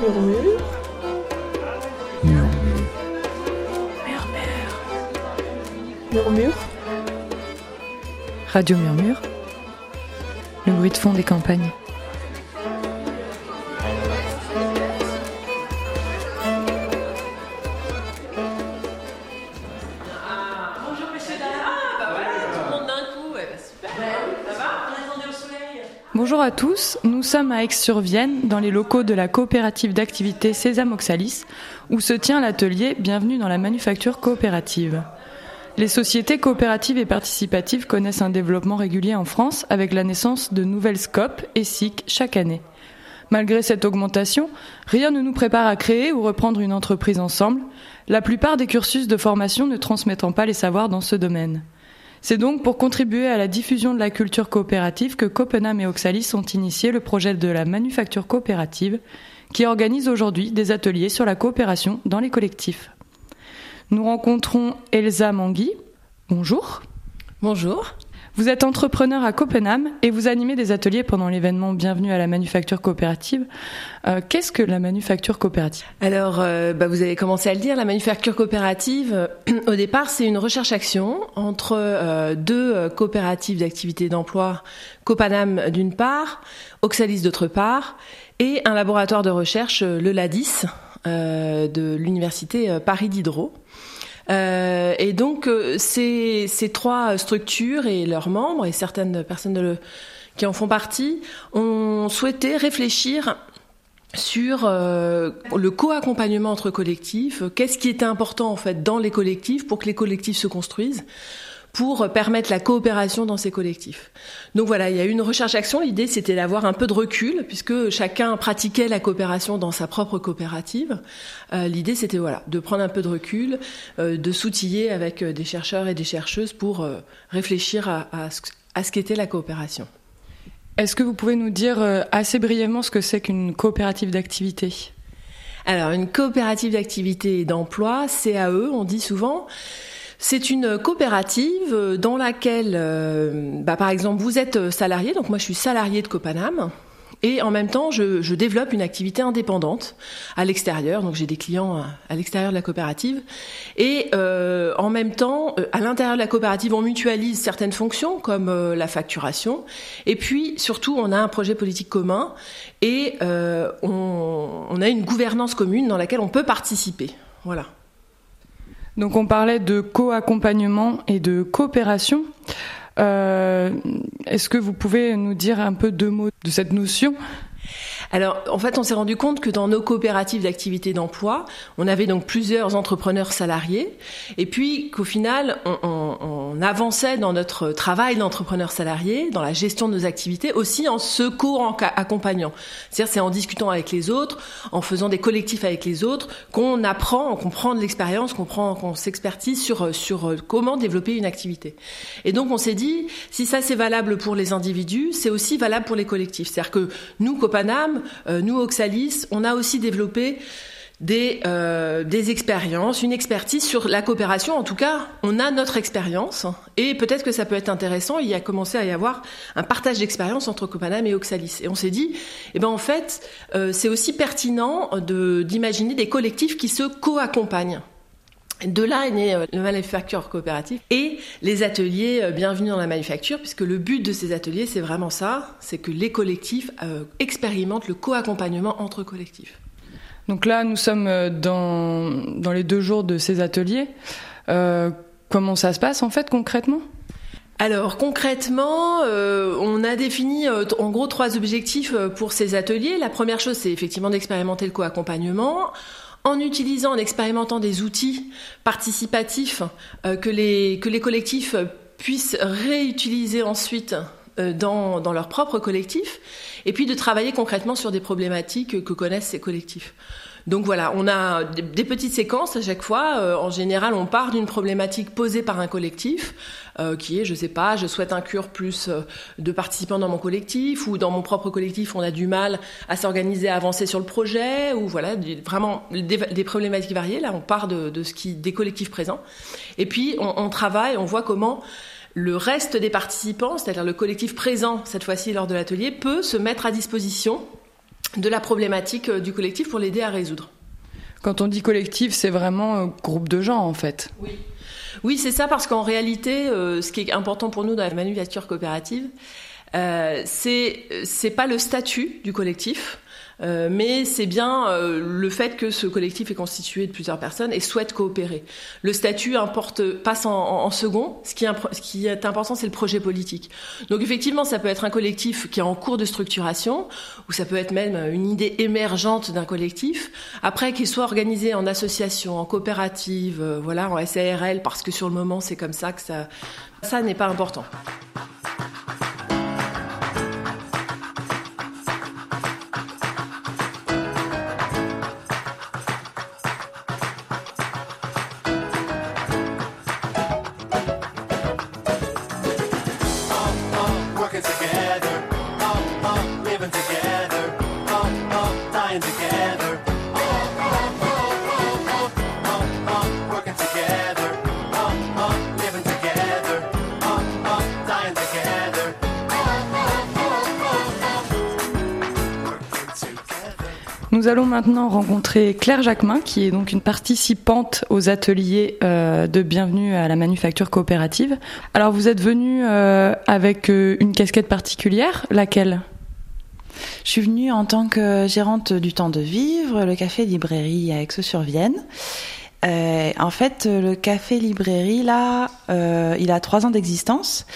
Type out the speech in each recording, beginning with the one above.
Murmure. Murmure. Murmure. Radio Murmure. Le bruit de fond des campagnes. Bonjour à tous, nous sommes à Aix-sur-Vienne, dans les locaux de la coopérative d'activité Sésame Oxalis, où se tient l'atelier Bienvenue dans la manufacture coopérative. Les sociétés coopératives et participatives connaissent un développement régulier en France avec la naissance de nouvelles scopes et SIC chaque année. Malgré cette augmentation, rien ne nous prépare à créer ou reprendre une entreprise ensemble, la plupart des cursus de formation ne transmettant pas les savoirs dans ce domaine. C'est donc pour contribuer à la diffusion de la culture coopérative que Copenhague et Oxalis ont initié le projet de la manufacture coopérative, qui organise aujourd'hui des ateliers sur la coopération dans les collectifs. Nous rencontrons Elsa Mangui. Bonjour. Bonjour. Vous êtes entrepreneur à Copenhague et vous animez des ateliers pendant l'événement Bienvenue à la manufacture coopérative. Euh, Qu'est-ce que la manufacture coopérative? Alors, euh, bah, vous avez commencé à le dire, la manufacture coopérative, au départ, c'est une recherche-action entre euh, deux euh, coopératives d'activité d'emploi, Copanam d'une part, Oxalis d'autre part, et un laboratoire de recherche, euh, le LADIS, de l'université Paris Diderot. Euh, et donc, euh, ces, ces trois structures et leurs membres, et certaines personnes qui en font partie, ont souhaité réfléchir sur euh, le co-accompagnement entre collectifs, qu'est-ce qui était important en fait dans les collectifs pour que les collectifs se construisent pour permettre la coopération dans ces collectifs. Donc voilà, il y a eu une recherche-action. L'idée, c'était d'avoir un peu de recul, puisque chacun pratiquait la coopération dans sa propre coopérative. Euh, L'idée, c'était voilà, de prendre un peu de recul, euh, de s'outiller avec euh, des chercheurs et des chercheuses pour euh, réfléchir à, à ce, à ce qu'était la coopération. Est-ce que vous pouvez nous dire assez brièvement ce que c'est qu'une coopérative d'activité? Alors, une coopérative d'activité et d'emploi, CAE, on dit souvent, c'est une coopérative euh, dans laquelle, euh, bah, par exemple, vous êtes salarié, donc moi je suis salarié de Copanam, et en même temps, je, développe une activité indépendante à l'extérieur, donc j'ai des clients à, l'extérieur de la coopérative, et euh, en même temps, euh, à l'intérieur de la coopérative, on mutualise certaines fonctions comme euh, la facturation, et puis surtout, on a un projet politique commun. Et euh, on, on a une gouvernance commune dans laquelle on peut participer. Voilà. Donc on parlait de co-accompagnement et de coopération. Euh, Est-ce que vous pouvez nous dire un peu deux mots de cette notion? Alors, en fait, on s'est rendu compte que dans nos coopératives d'activité d'emploi, on avait donc plusieurs entrepreneurs salariés, et puis qu'au final, on, on- on avançait dans notre travail d'entrepreneur salarié, dans la gestion de nos activités, aussi en se co-accompagnant. C'est-à-dire, c'est en discutant avec les autres, en faisant des collectifs avec les autres, qu'on apprend, qu'on prend de l'expérience, qu'on prend, qu'on s'expertise sur sur comment développer une activité. Et donc, on s'est dit, si ça c'est valable pour les individus, c'est aussi valable pour les collectifs. C'est-à-dire que nous, Copanam, euh, nous, Oxalis, on a aussi développé des, euh, des expériences, une expertise sur la coopération. En tout cas, on a notre expérience et peut-être que ça peut être intéressant. Il y a commencé à y avoir un partage d'expérience entre Copanam et Oxalis. Et on s'est dit, eh ben en fait, euh, c'est aussi pertinent d'imaginer des collectifs qui se co-accompagnent. De là est né euh, le manufacture coopératif et les ateliers euh, Bienvenue dans la manufacture, puisque le but de ces ateliers, c'est vraiment ça, c'est que les collectifs euh, expérimentent le co-accompagnement entre collectifs. Donc là, nous sommes dans, dans les deux jours de ces ateliers. Euh, comment ça se passe en fait concrètement? Alors concrètement, euh, on a défini euh, en gros trois objectifs pour ces ateliers. La première chose, c'est effectivement d'expérimenter le co-accompagnement en utilisant, en expérimentant des outils participatifs euh, que, les, collectifs puissent réutiliser ensuite euh, dans, dans leur propre collectif, et puis de travailler concrètement sur des problématiques que connaissent ces collectifs. Donc voilà, on a des, petites séquences à chaque fois. Euh, en général, on part d'une problématique posée par un collectif, euh, qui est, je sais pas, je souhaite inclure plus euh, de participants dans mon collectif, ou dans mon propre collectif, on a du mal à s'organiser, à avancer sur le projet, ou voilà, vraiment des, problématiques variées. Là, on part de, ce qui des collectifs présents, et puis on travaille, on voit comment le reste des participants, c'est-à-dire le collectif présent cette fois-ci lors de l'atelier, peut se mettre à disposition de la problématique du collectif pour l'aider à résoudre. Quand on dit collectif, c'est vraiment un groupe de gens en fait. Oui. Oui, c'est ça, parce qu'en réalité, ce qui est important pour nous dans la manufacture coopérative, euh, c'est c'est pas le statut du collectif. Euh, mais c'est bien euh, le fait que ce collectif est constitué de plusieurs personnes et souhaite coopérer. Le statut importe, passe en, second. Ce qui, est, ce qui est important, c'est le projet politique. Donc effectivement, ça peut être un collectif qui est en cours de structuration, ou ça peut être même une idée émergente d'un collectif. Après, qu'il soit organisé en association, en coopérative, euh, voilà, en SARL, parce que sur le moment, c'est comme ça que ça, ça n'est pas important. Nous allons maintenant rencontrer Claire Jacquemin, qui est donc une participante aux ateliers euh, de bienvenue à la manufacture coopérative. Alors vous êtes venue euh, avec euh, une casquette particulière, laquelle? Je suis venue en tant que gérante du temps de vivre, le café librairie à Aix-sur-Vienne. Euh, en fait, le café librairie là, euh, il a trois ans d'existence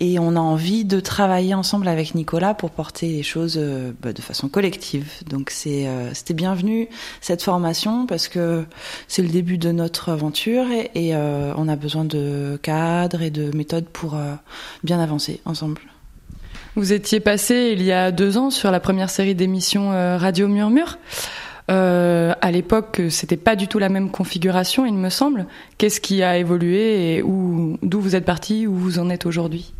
et on a envie de travailler ensemble avec Nicolas pour porter les choses euh, bah, de façon collective. Donc c'est euh, c'était bienvenu cette formation parce que c'est le début de notre aventure et, et euh, on a besoin de cadres et de méthodes pour bien avancer ensemble. Vous étiez passé il y a deux ans sur la première série d'émissions Radio Murmure. Euh, à l'époque, c'était pas du tout la même configuration, il me semble. Qu'est-ce qui a évolué et où, d'où vous êtes parti, où vous en êtes aujourd'hui?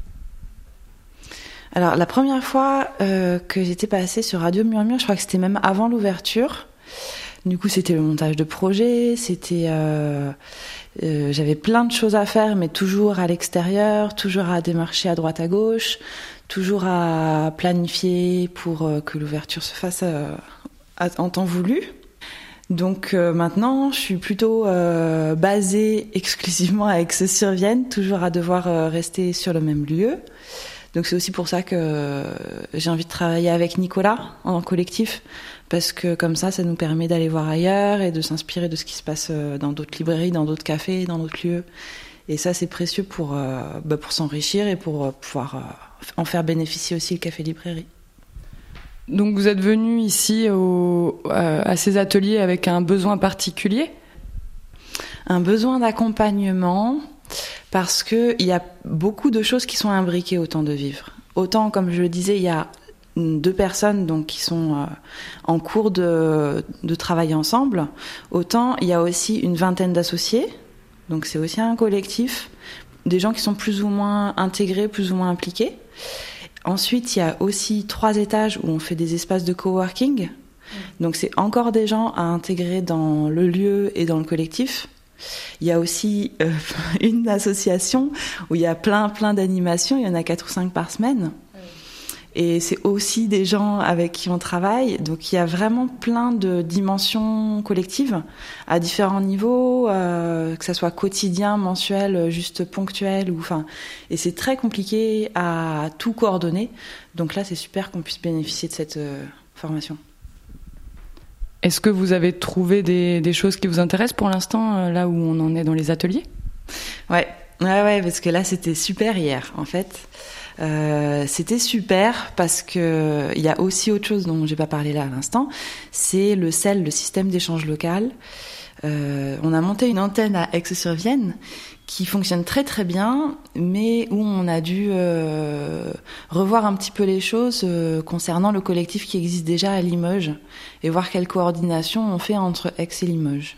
Alors, la première fois euh, que j'étais passée sur Radio Murmure, je crois que c'était même avant l'ouverture. Du coup, c'était le montage de projet, c'était. Euh, euh, j'avais plein de choses à faire, mais toujours à l'extérieur, toujours à démarcher à droite à gauche, toujours à planifier pour euh, que l'ouverture se fasse euh, en temps voulu. Donc euh, maintenant, je suis plutôt euh, basée exclusivement à Aix-sur-Vienne, toujours à devoir euh, rester sur le même lieu. Donc c'est aussi pour ça que j'ai envie de travailler avec Nicolas en collectif, parce que comme ça, ça nous permet d'aller voir ailleurs et de s'inspirer de ce qui se passe dans d'autres librairies, dans d'autres cafés, dans d'autres lieux. Et ça, c'est précieux pour, bah, pour s'enrichir et pour pouvoir en faire bénéficier aussi le café-librairie. Donc vous êtes venu ici au, à ces ateliers avec un besoin particulier? Un besoin d'accompagnement parce qu'il y a beaucoup de choses qui sont imbriquées au temps de vivre. Autant, comme je le disais, il y a deux personnes donc qui sont euh, en cours de, de travailler ensemble. Autant il y a aussi une vingtaine d'associés, donc c'est aussi un collectif, des gens qui sont plus ou moins intégrés, plus ou moins impliqués. Ensuite, il y a aussi trois étages où on fait des espaces de coworking. Donc c'est encore des gens à intégrer dans le lieu et dans le collectif. Il y a aussi euh, une association où il y a plein plein d'animations, il y en a quatre ou cinq par semaine. Et c'est aussi des gens avec qui on travaille. Donc il y a vraiment plein de dimensions collectives à différents niveaux, euh, que ça soit quotidien, mensuel, juste ponctuel. Ou, enfin, et c'est très compliqué à tout coordonner. Donc là, c'est super qu'on puisse bénéficier de cette euh, formation. Est-ce que vous avez trouvé des, des, choses qui vous intéressent pour l'instant, euh, là où on en est dans les ateliers? Ouais, ouais, ouais, parce que là, c'était super hier, en fait. Euh, c'était super parce que il y a aussi autre chose dont j'ai pas parlé là à l'instant, c'est le CEL, le système d'échange local. Euh, on a monté une antenne à Aix-sur-Vienne qui fonctionne très très bien, mais où on a dû euh, revoir un petit peu les choses concernant le collectif qui existe déjà à Limoges et voir quelle coordination on fait entre Aix et Limoges.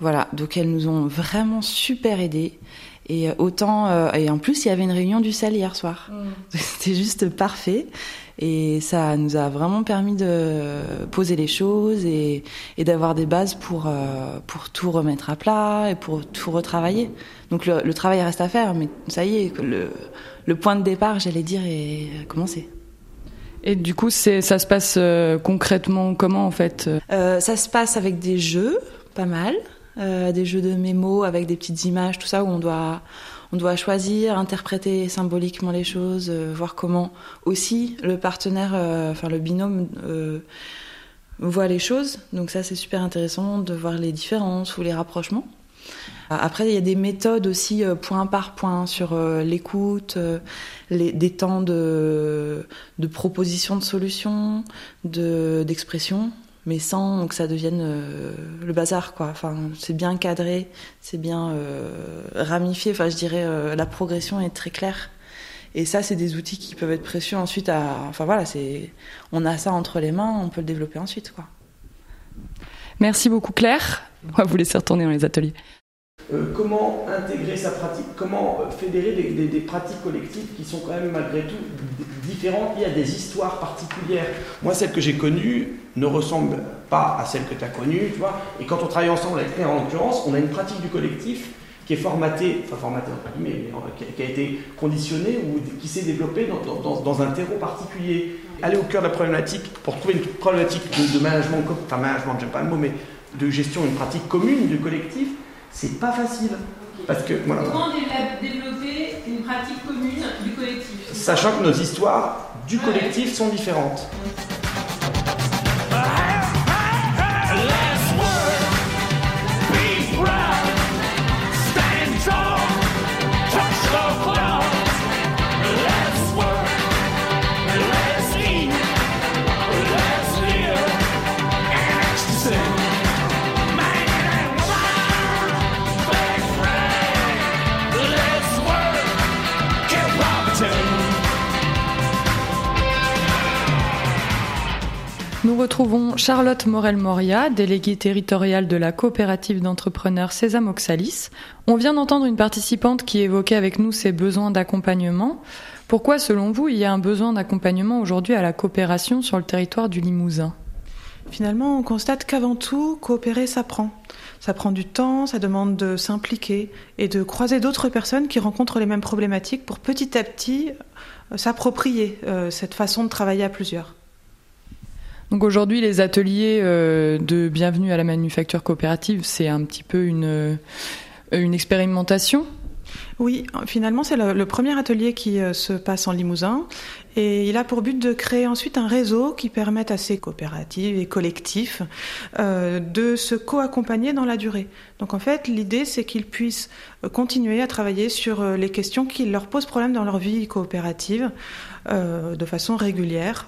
Voilà, donc elles nous ont vraiment super aidés. Et autant euh, et en plus il y avait une réunion du CEL hier soir. Mm. C'était juste parfait et ça nous a vraiment permis de poser les choses et, et d'avoir des bases pour euh, pour tout remettre à plat et pour tout retravailler. Donc le, le, travail reste à faire, mais ça y est, le, le point de départ, j'allais dire, est commencé. Et du coup, ça se passe concrètement comment en fait? Ça se passe avec des jeux, pas mal. Des jeux de mémo avec des petites images, tout ça, où on doit, on doit choisir, interpréter symboliquement les choses, voir comment aussi le partenaire, enfin le binôme voit les choses. Donc ça, c'est super intéressant de voir les différences ou les rapprochements. Après, il y a des méthodes aussi euh, point par point sur euh, l'écoute, euh, des temps de, de proposition de solutions, d'expression, mais sans que ça devienne le bazar, quoi. Enfin, c'est bien cadré, c'est bien ramifié. Enfin, je dirais, la progression est très claire. Et ça, c'est des outils qui peuvent être précieux ensuite à. Enfin voilà, c'est. On a ça entre les mains, on peut le développer ensuite, quoi. Merci beaucoup Claire. On va vous laisser retourner dans les ateliers. Euh, comment intégrer sa pratique, comment euh, fédérer des, pratiques collectives qui sont quand même malgré tout différentes, y a des histoires particulières. Moi, celle que j'ai connue ne ressemble pas à celle que tu as connue, tu vois. Et quand on travaille ensemble avec Claire en l'occurrence, on a une pratique du collectif qui est formatée, enfin formatée entre guillemets, mais qui a été conditionnée ou qui s'est développée dans, un terreau particulier. Aller au cœur de la problématique pour trouver une problématique de, management, enfin management, j'aime pas le mot, mais de gestion, une pratique commune, du collectif, c'est pas facile. Parce que, voilà. Comment développer une pratique commune du collectif? Sachant que nos histoires du collectif sont différentes. Retrouvons Charlotte Morel-Moria, déléguée territoriale de la coopérative d'entrepreneurs Sésame Oxalis. On vient d'entendre une participante qui évoquait avec nous ses besoins d'accompagnement. Pourquoi, selon vous, il y a un besoin d'accompagnement aujourd'hui à la coopération sur le territoire du Limousin? Finalement, on constate qu'avant tout, coopérer, ça prend. Ça prend du temps, ça demande de s'impliquer et de croiser d'autres personnes qui rencontrent les mêmes problématiques pour petit à petit euh, s'approprier euh, cette façon de travailler à plusieurs. Donc aujourd'hui, les ateliers euh, de bienvenue à la manufacture coopérative, c'est un petit peu une, euh, une expérimentation oui, finalement, c'est le, premier atelier qui euh, se passe en Limousin et il a pour but de créer ensuite un réseau qui permette à ces coopératives et collectifs de se co-accompagner dans la durée. Donc en fait, l'idée, c'est qu'ils puissent continuer à travailler sur les questions qui leur posent problème dans leur vie coopérative de façon régulière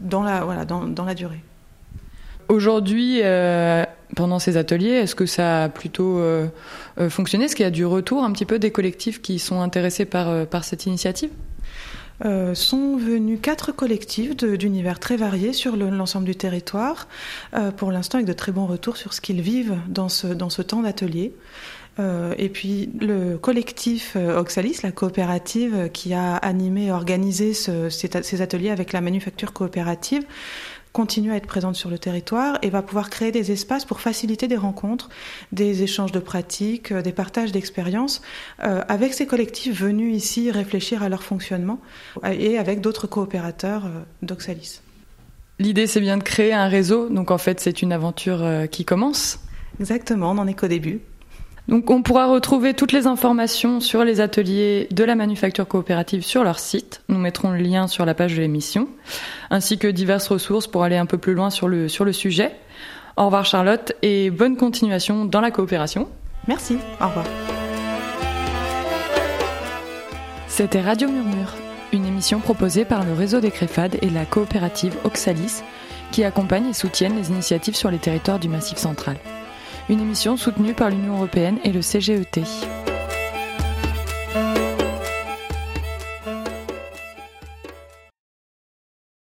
dans la, voilà, dans, dans la durée. Aujourd'hui, euh, pendant ces ateliers, est-ce que ça a plutôt euh, euh, fonctionné? Est-ce qu'il y a du retour un petit peu des collectifs qui sont intéressés par, par cette initiative? Euh, sont venus quatre collectifs d'univers très variés sur l'ensemble du territoire, euh, pour l'instant avec de très bons retours sur ce qu'ils vivent dans ce, dans ce temps d'atelier. Euh, et puis le collectif Oxalis, la coopérative qui a animé et organisé ce, ces ateliers avec la manufacture coopérative, continue à être présente sur le territoire et va pouvoir créer des espaces pour faciliter des rencontres, des échanges de pratiques, des partages d'expériences euh, avec ces collectifs venus ici réfléchir à leur fonctionnement et avec d'autres coopérateurs euh, d'Oxalis. L'idée, c'est bien de créer un réseau, donc en fait, c'est une aventure euh, qui commence. Exactement, on n'en est qu'au début. Donc on pourra retrouver toutes les informations sur les ateliers de la manufacture coopérative sur leur site. Nous mettrons le lien sur la page de l'émission, ainsi que diverses ressources pour aller un peu plus loin sur le, sur le sujet. Au revoir Charlotte et bonne continuation dans la coopération. Merci, au revoir. C'était Radio Murmure, une émission proposée par le réseau des Créfades et la coopérative Oxalis, qui accompagne et soutiennent les initiatives sur les territoires du Massif central une émission soutenue par l'Union européenne et le CGET.